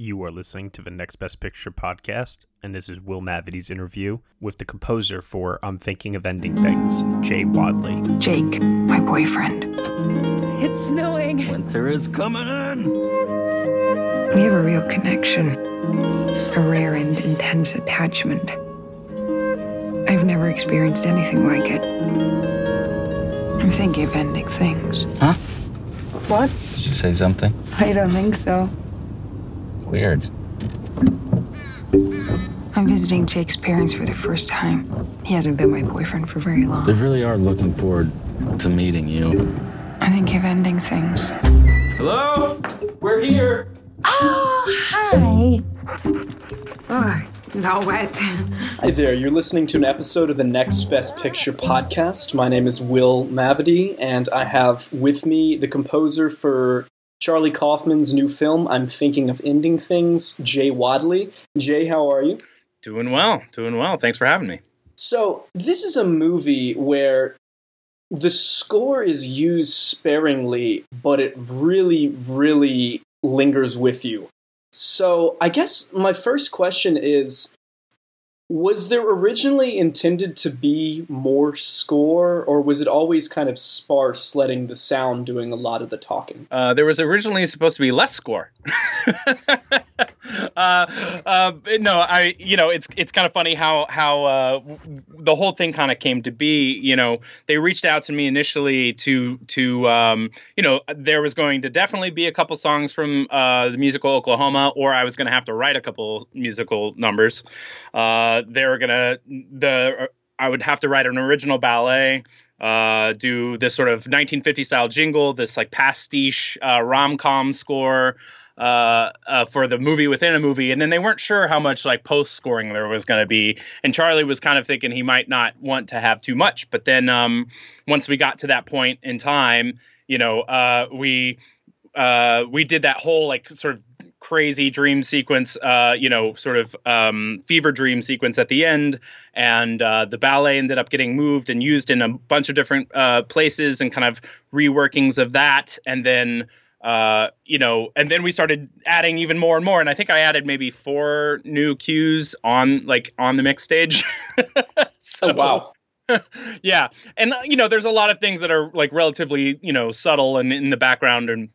You are listening to the Next Best Picture podcast, and this is Will Mavity's interview with the composer for I'm Thinking of Ending Things, Jay Wadley. Jake, my boyfriend. It's snowing. Winter is coming in. We have a real connection, a rare and intense attachment. I've never experienced anything like it. I'm thinking of ending things. Huh? What? Did you say something? I don't think so. Weird. I'm visiting Jake's parents for the first time. He hasn't been my boyfriend for very long. They really are looking forward to meeting you. I think of ending things. Hello? We're here. Oh, hi. Oh, it's all wet. Hi there. You're listening to an episode of the Next Best Picture podcast. My name is Will Mavity, and I have with me the composer for Charlie Kaufman's new film, I'm Thinking of Ending Things, Jay Wadley. Jay, how are you? Doing well, doing well. Thanks for having me. So, this is a movie where the score is used sparingly, but it really, really lingers with you. So, I guess my first question is Was there originally intended to be more score, or was it always kind of sparse, letting the sound doing a lot of the talking? Uh, there was originally supposed to be less score. uh, uh, no, I, you know, it's it's kind of funny how how uh, the whole thing kind of came to be. You know, they reached out to me initially to to um, you know, there was going to definitely be a couple songs from uh, the musical Oklahoma, or I was going to have to write a couple musical numbers. They were gonna the I would have to write an original ballet uh, do this sort of 1950 style jingle, this like pastiche uh, rom com score uh, uh, for the movie within a movie, and then they weren't sure how much like post scoring there was going to be. And Charlie was kind of thinking he might not want to have too much, but then um, once we got to that point in time, you know, uh, we uh, we did that whole like sort of crazy dream sequence, uh, you know, sort of um, fever dream sequence at the end, and uh, the ballet ended up getting moved and used in a bunch of different uh, places and kind of reworkings of that, and then. Uh, you know, and then we started adding even more and more, and I think I added maybe four new cues on like on the mix stage. so, Oh, wow. yeah, and uh, you know, there's a lot of things that are like relatively you know subtle and in the background and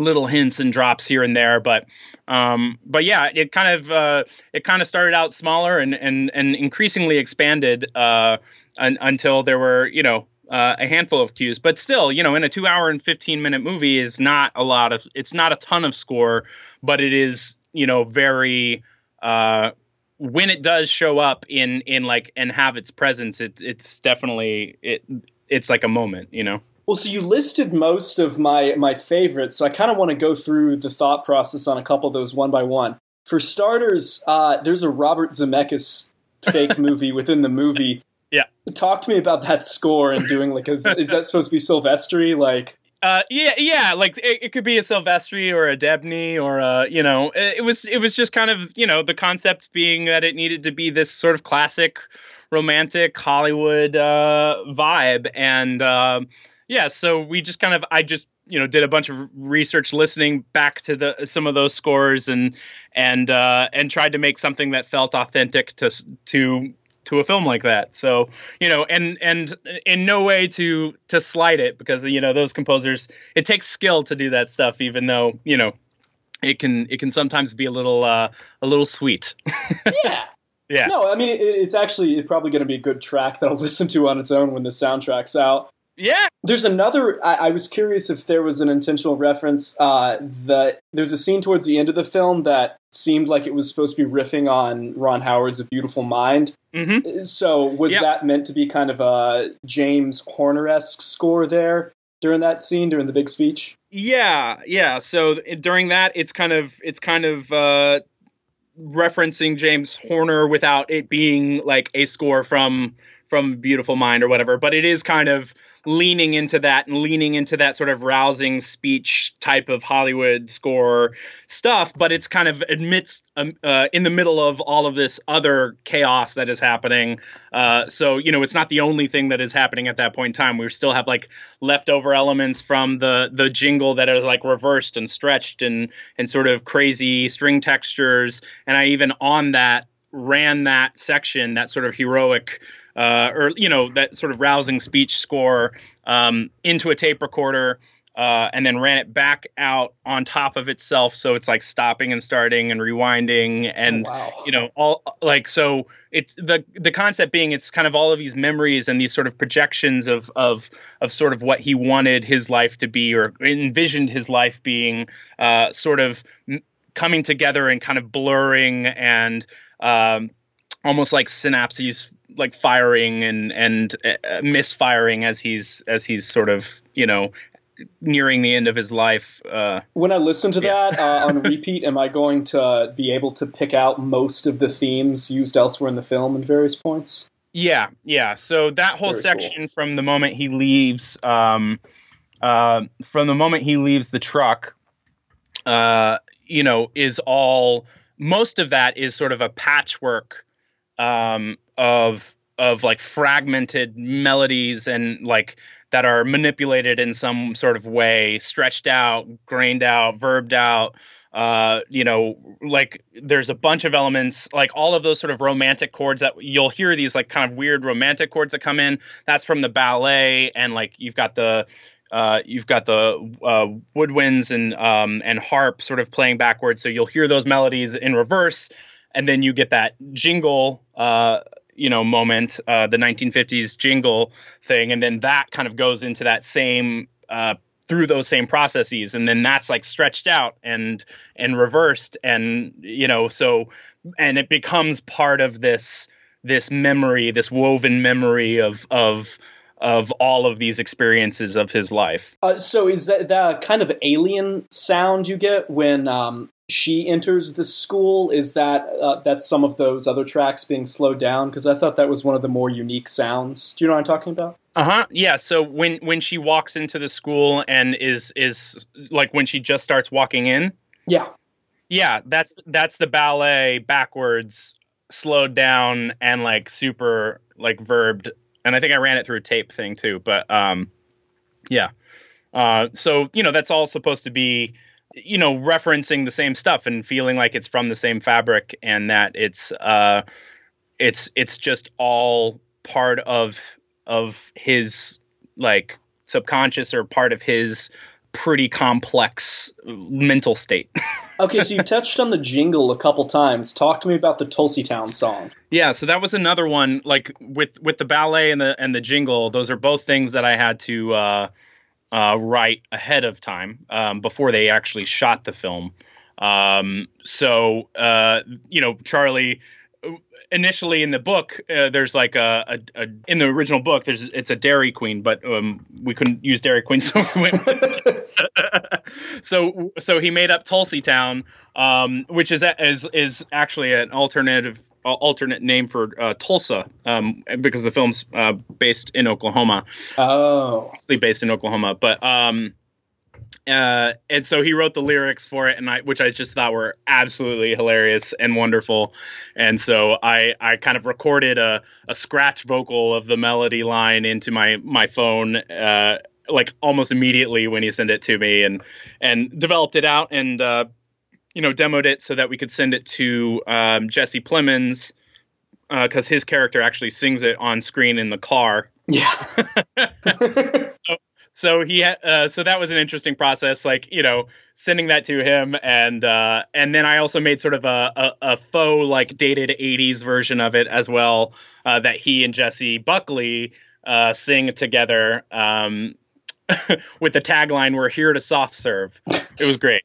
little hints and drops here and there but um but yeah it kind of uh it kind of started out smaller and and and increasingly expanded uh un- until there were you know uh, a handful of cues. But still you know in a 2 hour and 15 minute movie is not a lot of it's not a ton of score but it is you know very uh when it does show up in in like and have its presence it it's definitely it it's like a moment you know Well, so you listed most of my my favorites, so I kind of want to go through the thought process on a couple of those one by one. For starters, uh, there's a Robert Zemeckis fake movie within the movie. Yeah. Talk to me about that score and doing like, is, is that supposed to be Silvestri? Like, Uh, yeah, yeah, like it, it could be a Silvestri or a Debney or a, you know, it, it was it was just kind of you know the concept being that it needed to be this sort of classic romantic Hollywood uh, vibe, and uh, yeah, so we just kind of I just you know did a bunch of research listening back to the some of those scores and and uh, and tried to make something that felt authentic to to to a film like that. So you know, and and in no way to to slight it because you know those composers. It takes skill to do that stuff, even though you know it can it can sometimes be a little uh, a little sweet. yeah. yeah. No, I mean, it, it's actually probably going to be a good track that I'll listen to on its own when the soundtrack's out. Yeah. There's another. I, I was curious if there was an intentional reference. Uh, that there's a scene towards the end of the film that seemed like it was supposed to be riffing on Ron Howard's "A Beautiful Mind." hmm So was Yeah. that meant to be kind of a James Horner esque score there during that scene during the big speech? Yeah, yeah. So during that, it's kind of it's kind of uh, referencing James Horner without it being like a score from from Beautiful Mind or whatever, but it is kind of leaning into that and leaning into that sort of rousing speech type of Hollywood score stuff, but it's kind of admits um, uh, in the middle of all of this other chaos that is happening. Uh, so you know, it's not the only thing that is happening at that point in time. We still have like leftover elements from the the jingle that are like reversed and stretched and and sort of crazy string textures. And I even on that ran that section, that sort of heroic uh, or you know that sort of rousing speech score um, into a tape recorder uh, and then ran it back out on top of itself so it's like stopping and starting and rewinding and Oh, wow. you know all like so it's the the concept being it's kind of all of these memories and these sort of projections of of of sort of what he wanted his life to be or envisioned his life being uh, sort of coming together and kind of blurring and um, almost like synapses like firing and and uh, misfiring as he's as he's sort of you know nearing the end of his life uh When I listen to Yeah. that uh, on repeat, am I going to be able to pick out most of the themes used elsewhere in the film in various points? yeah yeah so that whole Very cool. section from the moment he leaves um uh from the moment he leaves the truck uh you know is all most of that is sort of a patchwork um of of like fragmented melodies and like that are manipulated in some sort of way stretched out grained out verbed out uh you know like there's a bunch of elements like all of those sort of romantic chords that you'll hear these like kind of weird romantic chords that come in. That's from the ballet and like you've got the uh, you've got the uh, woodwinds and um, and harp sort of playing backwards, so you'll hear those melodies in reverse, and then you get that jingle, uh, you know, moment, uh, the 1950s jingle thing, and then that kind of goes into that same uh, through those same processes, and then that's like stretched out and and reversed, and you know, so and it becomes part of this this memory, this woven memory of of of all of these experiences of his life. Uh, so is that that kind of alien sound you get when um, she enters the school? Is that uh, that's some of those other tracks being slowed down? Because I thought that was one of the more unique sounds. Do you know what I'm talking about? Uh huh. Yeah. So when when she walks into the school and is is like when she just starts walking in, Yeah. yeah, that's that's the ballet backwards, slowed down and like super like verbed. And I think I ran it through a tape thing too. But um, yeah. Uh, so you know that's all supposed to be you know referencing the same stuff and feeling like it's from the same fabric and that it's uh it's it's just all part of of his like subconscious or part of his pretty complex mental state. Okay, so you've touched on the jingle a couple times. Talk to me about the Tulsey Town song. yeah, so that was another one like with with the ballet and the and the jingle, those are both things that I had to uh uh write ahead of time um before they actually shot the film. Um so uh you know, Charlie initially in the book uh, there's like a, a, a in the original book there's it's a dairy queen but um we couldn't use dairy queen so we went so so he made up Tulsey Town um which is is is actually an alternative alternate name for uh, Tulsa um because the film's uh, based in Oklahoma. Oh, mostly based in Oklahoma, but um, uh, and so he wrote the lyrics for it, and I, which I just thought were absolutely hilarious and wonderful, and so I, I kind of recorded a, a scratch vocal of the melody line into my my phone, uh, like almost immediately when he sent it to me, and and developed it out and uh, you know demoed it so that we could send it to um, Jesse Plemons because his character actually sings it on screen in the car yeah. so so he uh, so that was an interesting process like you know sending that to him and uh and then i also made sort of a a, a faux like dated 80s version of it as well uh, that he and jessie buckley uh sing together um with the tagline we're here to soft serve. It was great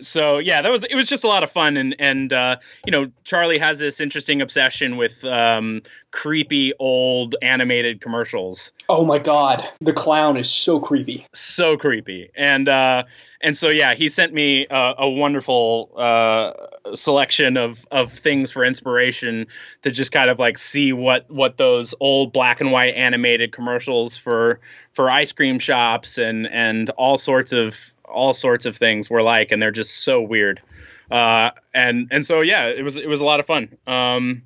so yeah, that was it. Was just a lot of fun, and and uh, you know, Charlie has this interesting obsession with um, creepy old animated commercials. Oh my god, the clown is so creepy. So creepy, and uh, and so yeah, he sent me a, a wonderful uh, selection of of things for inspiration to just kind of like see what what those old black and white animated commercials for for ice cream shops and and all sorts of all sorts of things were like, and they're just so weird. Uh, and and so yeah, it was it was a lot of fun. Um,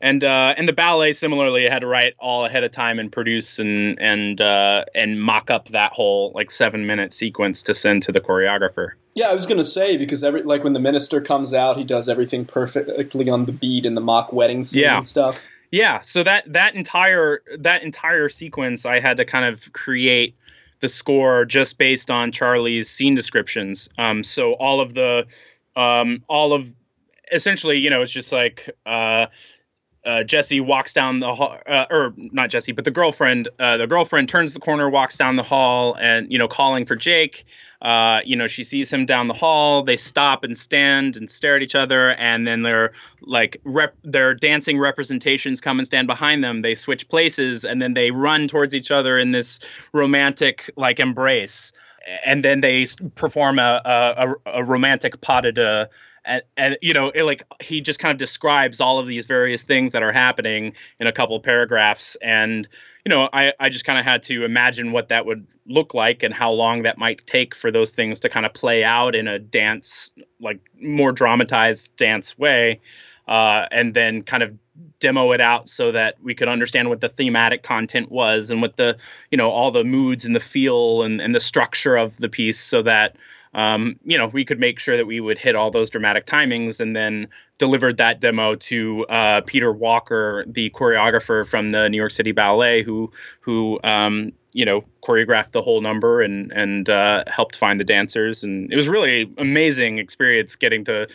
and uh, and the ballet similarly I had to write all ahead of time and produce and and uh, and mock up that whole like seven minute sequence to send to the choreographer. Yeah, I was gonna say because every like when the minister comes out, he does everything perfectly on the beat in the mock wedding scene Yeah. and stuff. Yeah, so that that entire that entire sequence, I had to kind of create the score just based on Charlie's scene descriptions. Um, so all of the um, all of essentially, you know, it's just like uh, uh, Jesse walks down the hall, uh, or not Jesse, but the girlfriend. Uh, the girlfriend turns the corner, walks down the hall, and you know, calling for Jake. Uh, you know, she sees him down the hall. They stop and stand and stare at each other, and then their like rep- their dancing representations come and stand behind them. They switch places, and then they run towards each other in this romantic like embrace. And then they perform a a, a, romantic pas de deux and, and you know it, like he just kind of describes all of these various things that are happening in a couple paragraphs. And you know i, I just kind of had to imagine what that would look like and how long that might take for those things to kind of play out in a dance like more dramatized dance way uh, and then kind of demo it out so that we could understand what the thematic content was and what the you know all the moods and the feel and, and the structure of the piece so that um, you know, we could make sure that we would hit all those dramatic timings and then delivered that demo to uh, Peter Walker, the choreographer from the New York City Ballet, who who um, you know choreographed the whole number and and uh, helped find the dancers, and it was really amazing experience getting to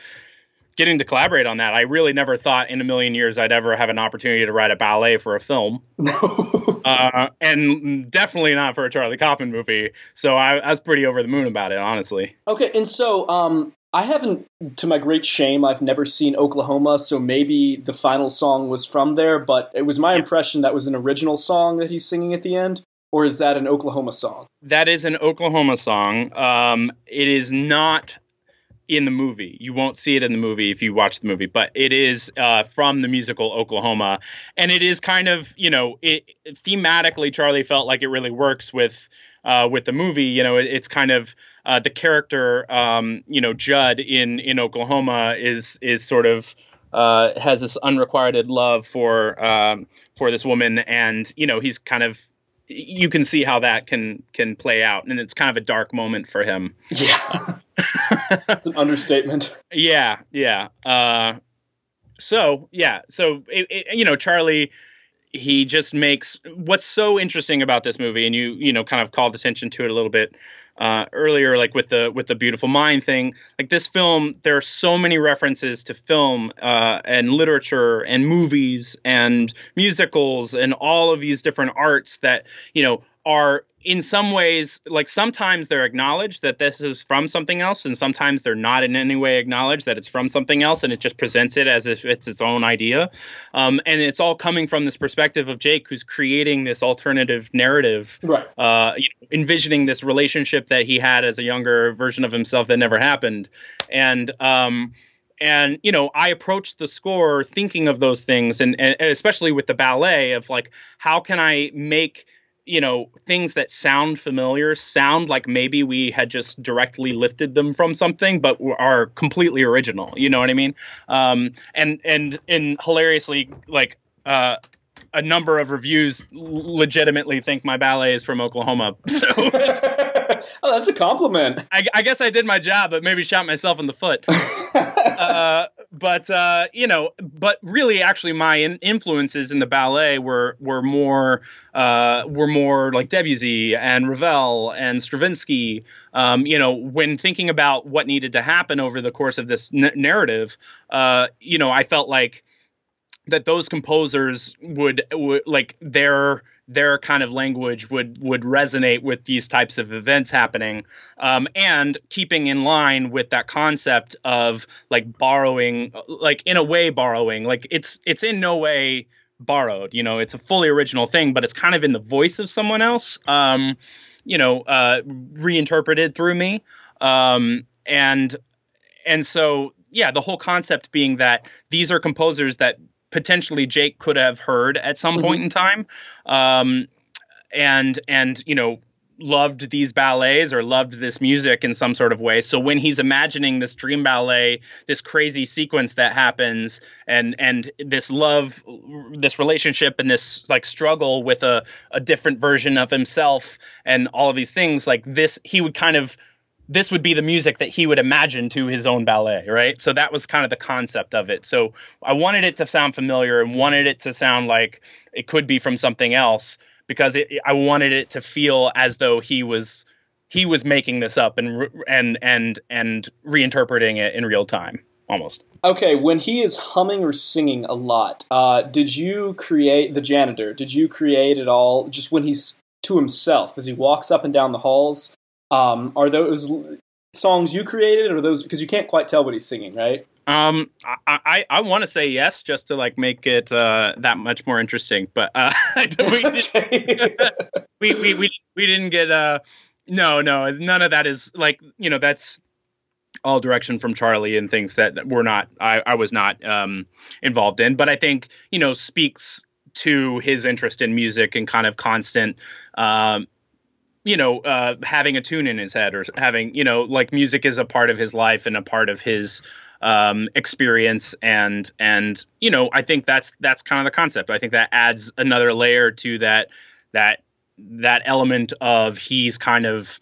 getting to collaborate on that. I really never thought in a million years I'd ever have an opportunity to write a ballet for a film. uh, and definitely not for a Charlie Kaufman movie. So I, I was pretty over the moon about it, honestly. Okay, and so um, I haven't, to my great shame, I've never seen Oklahoma, so maybe the final song was from there, but it was my impression that was an original song that he's singing at the end, or is that an Oklahoma song? That is an Oklahoma song. Um, it is not in the movie. You won't see it in the movie if you watch the movie, but it is uh, from the musical Oklahoma, and it is kind of you know it thematically. Charlie felt like it really works with uh, with the movie. You know, it, it's kind of uh, the character, um, you know, Jud in in Oklahoma is is sort of uh, has this unrequited love for um, for this woman, and you know, he's kind of you can see how that can can play out, and it's kind of a dark moment for him. Yeah. it's an understatement. Yeah, yeah. Uh, so yeah, so it, it, you know, Charlie, he just makes what's so interesting about this movie, and you you know kind of called attention to it a little bit uh, earlier, like with the with the Beautiful Mind thing. Like this film, there are so many references to film uh, and literature and movies and musicals and all of these different arts that you know are in some ways like sometimes they're acknowledged that this is from something else and sometimes they're not in any way acknowledged that it's from something else and it just presents it as if it's its own idea um, and it's all coming from this perspective of jake who's creating this alternative narrative Right. uh, you know, envisioning this relationship that he had as a younger version of himself that never happened and um, and you know i approached the score thinking of those things and, and especially with the ballet of like how can i make you know things that sound familiar sound like maybe we had just directly lifted them from something but are completely original you know what i mean um and and and hilariously like uh a number of reviews legitimately think my ballet is from Oklahoma. So oh, that's a compliment. I, I, guess I did my job, but maybe shot myself in the foot. uh, but uh, you know, but really, actually, my in- influences in the ballet were were more uh, were more like Debussy and Ravel and Stravinsky. Um, you know, when thinking about what needed to happen over the course of this n- narrative, uh, you know, I felt like that those composers would, would like their their kind of language would would resonate with these types of events happening um, and keeping in line with that concept of like borrowing like in a way borrowing. Like it's it's in no way borrowed you know it's a fully original thing but it's kind of in the voice of someone else um, you know uh, reinterpreted through me um, and and so yeah the whole concept being that these are composers that potentially Jake could have heard at some point in time, um, and and you know loved these ballets or loved this music in some sort of way. So when he's imagining this dream ballet, this crazy sequence that happens and and this love this relationship and this like struggle with a a different version of himself and all of these things like this he would kind of this would be the music that he would imagine to his own ballet, right? So that was kind of the concept of it. So I wanted it to sound familiar and wanted it to sound like it could be from something else because it, I wanted it to feel as though he was he was making this up and and and and reinterpreting it in real time almost. Okay, when he is humming or singing a lot, uh, did you create the janitor? Did you create it all just when he's to himself as he walks up and down the halls? Um, are those songs you created, or those because you can't quite tell what he's singing, right? Um, I I, I want to say yes, just to like make it uh, that much more interesting, but uh, we, we, we we we didn't get uh no no none of that is like you know that's all direction from Charlie and things that we're not I, I was not um involved in, but I think you know speaks to his interest in music and kind of constant um you know, uh, having a tune in his head or having, you know, like music is a part of his life and a part of his um, experience. And, and, you know, I think that's, that's kind of the concept. I think that adds another layer to that, that, that element of he's kind of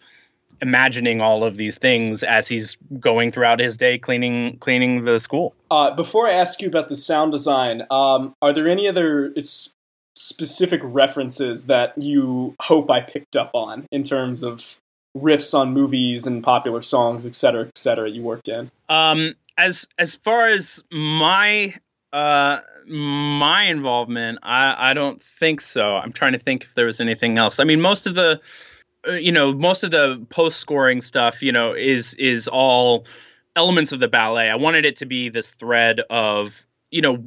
imagining all of these things as he's going throughout his day cleaning, cleaning the school. Uh, before I ask you about the sound design, um, are there any other specific references that you hope I picked up on in terms of riffs on movies and popular songs, et cetera, et cetera, you worked in? Um, as as far as my uh, my involvement, I, I don't think so. I'm trying to think if there was anything else. I mean, most of the uh, you know most of the post scoring stuff, you know, is is all elements of the ballet. I wanted it to be this thread of you know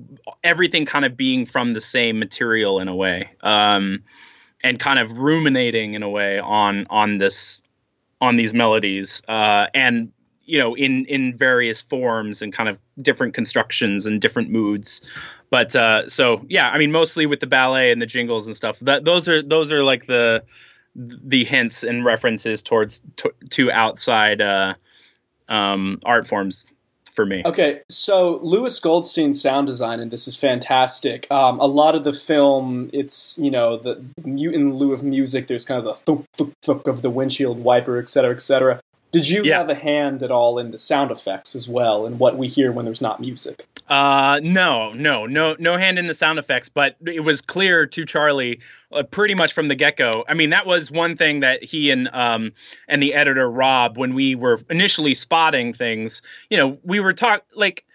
everything kind of being from the same material in a way um, and kind of ruminating in a way on on this on these melodies uh, and you know in in various forms and kind of different constructions and different moods. But uh, so yeah i mean mostly with the ballet and the jingles and stuff. That those are those are like the the hints and references towards to, to outside uh, um, art forms for me. Okay, so Lewis Goldstein's sound design, and this is fantastic. Um, a lot of the film, it's you know the mute in lieu of music, there's kind of the thunk thunk thunk of the windshield wiper, et cetera, et cetera. Did you yeah. have a hand at all in the sound effects as well, and what we hear when there's not music? Uh, no, no, no, no hand in the sound effects, but it was clear to Charlie uh, pretty much from the get go. I mean, that was one thing that he and um and the editor Rob, when we were initially spotting things, you know, we were talk like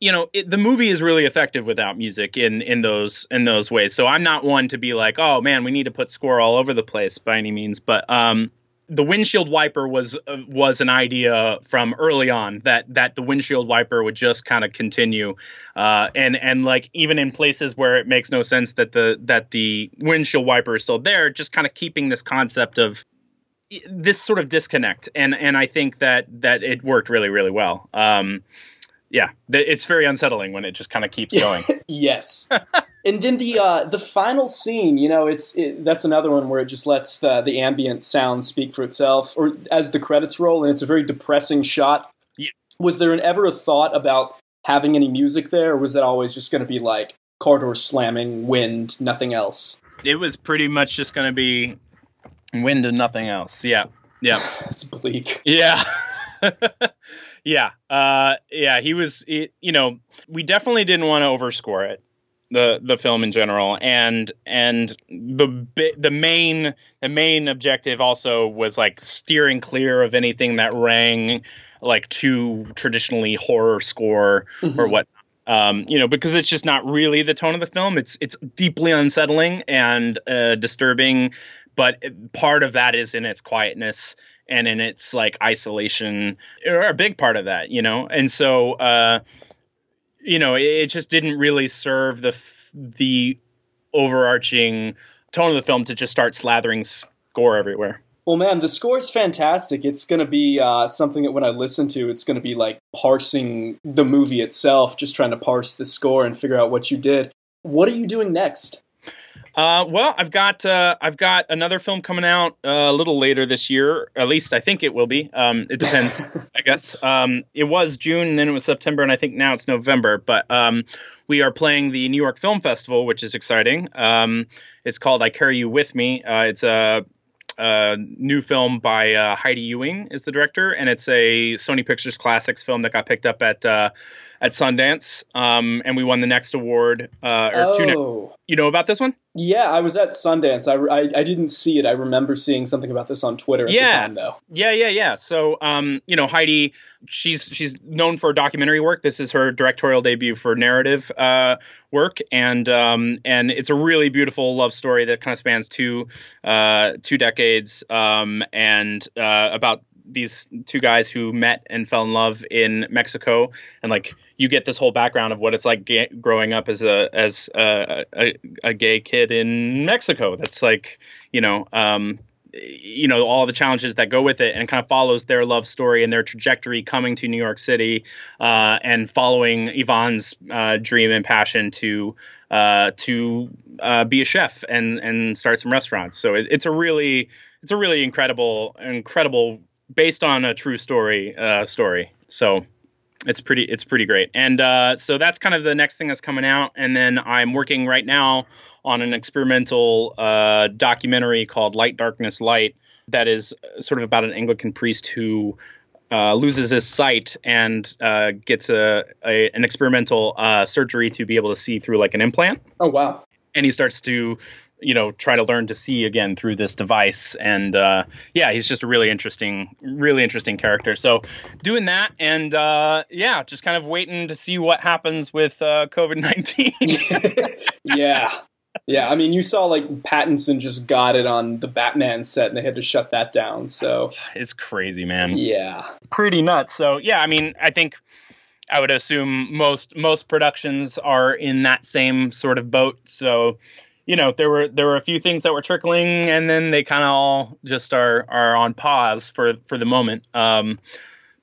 you know it, the movie is really effective without music in in those in those ways so i'm not one to be like oh man we need to put score all over the place by any means but um the windshield wiper was uh, was an idea from early on that that the windshield wiper would just kind of continue uh, and and like even in places where it makes no sense that the that the windshield wiper is still there just kind of keeping this concept of this sort of disconnect and and I think that that it worked really really well um, yeah, it's very unsettling when it just kind of keeps going. yes, and then the uh, the final scene, you know, it's it, that's another one where it just lets the, the ambient sound speak for itself, or as the credits roll, and it's a very depressing shot. Yeah. Was there an, ever a thought about having any music there, or was that always just going to be like corridor slamming, wind, nothing else? It was pretty much just going to be wind and nothing else. Yeah, yeah. it's bleak. Yeah. yeah, uh, yeah, he was. You know, we definitely didn't want to overscore it, the the film in general, and and the the main the main objective also was like steering clear of anything that rang like too traditionally horror score mm-hmm. or what. Um, you know, because it's just not really the tone of the film. It's it's deeply unsettling and uh, disturbing, but part of that is in its quietness and in its like isolation, or a big part of that, you know. And so, uh, you know, it, just didn't really serve the the overarching tone of the film to just start slathering score everywhere. Well, man, the score is fantastic. It's going to be uh, something that when I listen to, it's going to be like parsing the movie itself, just trying to parse the score and figure out what you did. What are you doing next? Uh, well, I've got uh, I've got another film coming out uh, a little later this year. At least I think it will be. Um, it depends, I guess. Um, it was June, and then it was September, and I think now it's November. But um, we are playing the New York Film Festival, which is exciting. Um, it's called "I Carry You With Me." Uh, it's a, a, new film by uh, Heidi Ewing is the director, and it's a Sony Pictures Classics film that got picked up at uh, at Sundance, um, and we won the next award. Uh, or oh. two ne- you know about this one? Yeah, I was at Sundance. I, I, I, didn't see it. I remember seeing something about this on Twitter at yeah. the time, though. Yeah, yeah, yeah. So, um, you know, Heidi, she's she's known for documentary work. This is her directorial debut for narrative uh, work, and um, and it's a really beautiful love story that kind of spans two uh, two decades, um, and uh, about these two guys who met and fell in love in Mexico, and like you get this whole background of what it's like growing up as a as a, a, a, gay kid in Mexico. That's like you know. Um, you know all the challenges that go with it and kind of follows their love story and their trajectory coming to new york city uh, and following yvonne's uh, dream and passion to uh, to uh, be a chef and and start some restaurants so it, it's a really it's a really incredible incredible based on a true story uh, story. So it's pretty it's pretty great. And uh, so that's kind of the next thing that's coming out. And then i'm working right now on an experimental uh, documentary called light darkness light that is sort of about an anglican priest who uh, loses his sight and uh, gets a, a, an experimental uh, surgery to be able to see through like an implant. Oh wow. And he starts to you know try to learn to see again through this device. And uh, yeah he's just a really interesting really interesting character. So doing that and uh, yeah just kind of waiting to see what happens with uh, covid-19 yeah. Yeah i mean you saw like pattinson just got it on the batman set and they had to shut that down so. It's crazy man. Yeah. Pretty nuts. So yeah i mean i think i would assume most most productions are in that same sort of boat. So you know there were there were a few things that were trickling and then they kind of all just are are on pause for for the moment. Um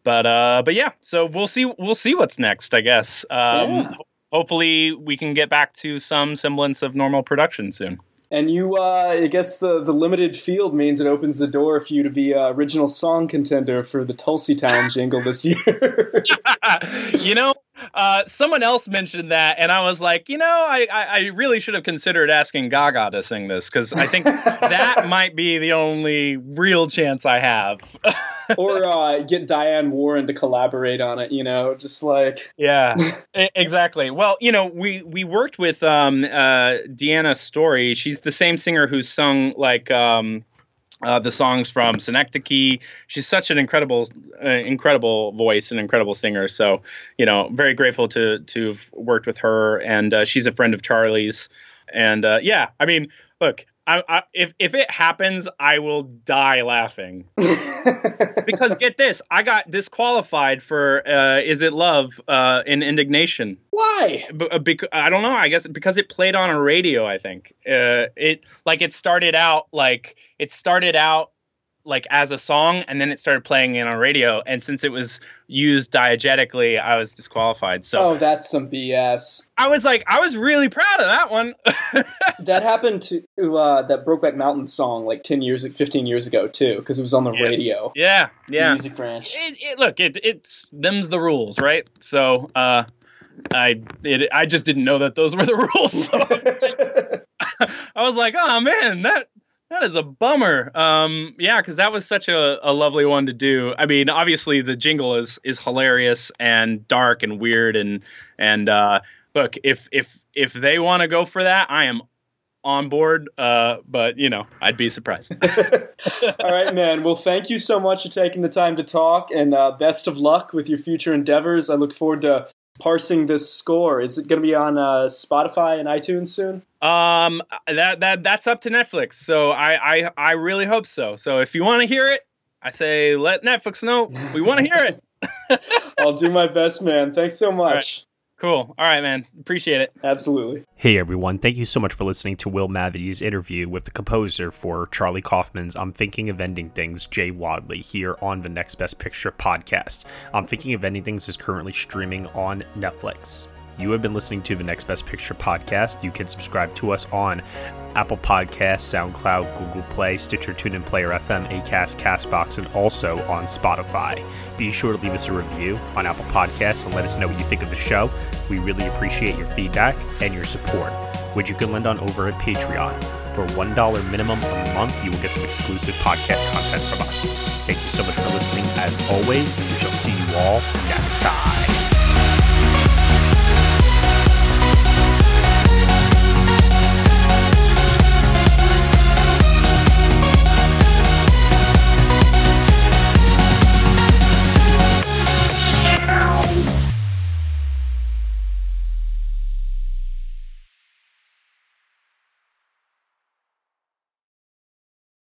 but uh but yeah so we'll see we'll see what's next i guess. Um Yeah. hopefully we can get back to some semblance of normal production soon. And you uh i guess the the limited field means it opens the door for you to be uh, original song contender for the tulsey town jingle this year. You know uh, someone else mentioned that, and I was like, you know, I, I, I really should have considered asking Gaga to sing this because I think that might be the only real chance I have. or uh, get Diane Warren to collaborate on it. You know, just like yeah, exactly. Well, you know, we we worked with um, uh, Deanna Storey. She's the same singer who sung like. Um, uh, the songs from Synecdoche. She's such an incredible, uh, incredible voice and incredible singer. So, you know, very grateful to to have worked with her, and uh, she's a friend of Charlie's. And uh, yeah, I mean, look, I, I, if if it happens, I will die laughing. because get this, I got disqualified for uh, "Is It Love" uh, in indignation. Why? B- bec- I don't know. I guess because it played on a radio. I think uh, it like it started out like it started out like as a song, and then it started playing in on radio. And since it was used diegetically, I was disqualified. So oh, that's some BS. I was like, I was really proud of that one. that happened to uh, that Brokeback Mountain song like ten years, fifteen years ago too, because it was on the Yeah. radio. yeah, yeah. Music branch. it, it, look, it, it's them's the rules, right? So, uh, I it, I just didn't know that those were the rules. So I was like, oh man, that that is a bummer. Um, yeah, because that was such a, a lovely one to do. I mean, obviously the jingle is is hilarious and dark and weird and and uh, look, if if if they want to go for that, I am on board. Uh, but you know, I'd be surprised. All right, man. Well, thank you so much for taking the time to talk, and uh, best of luck with your future endeavors. I look forward to parsing this score? Is it going to be on uh, Spotify and iTunes soon? Um, that that that's up to Netflix. So I I I really hope so. So if you want to hear it, I say let Netflix know we want to hear it. I'll do my best, man. Thanks so much. Cool. All right, man. Appreciate it. Absolutely. Hey everyone, thank you so much for listening to Will Mavity's interview with the composer for Charlie Kaufman's I'm Thinking of Ending Things, Jay Wadley, here on the Next Best Picture podcast. I'm Thinking of Ending Things is currently streaming on Netflix. You have been listening to the Next Best Picture podcast. You can subscribe to us on Apple Podcasts, SoundCloud, Google Play, Stitcher, TuneIn Player FM, Acast, Castbox, and also on Spotify. Be sure to leave us a review on Apple Podcasts and let us know what you think of the show. We really appreciate your feedback and your support, which you can lend on over at Patreon. For $1 minimum a month, you will get some exclusive podcast content from us. Thank you so much for listening. As always, we shall see you all next time.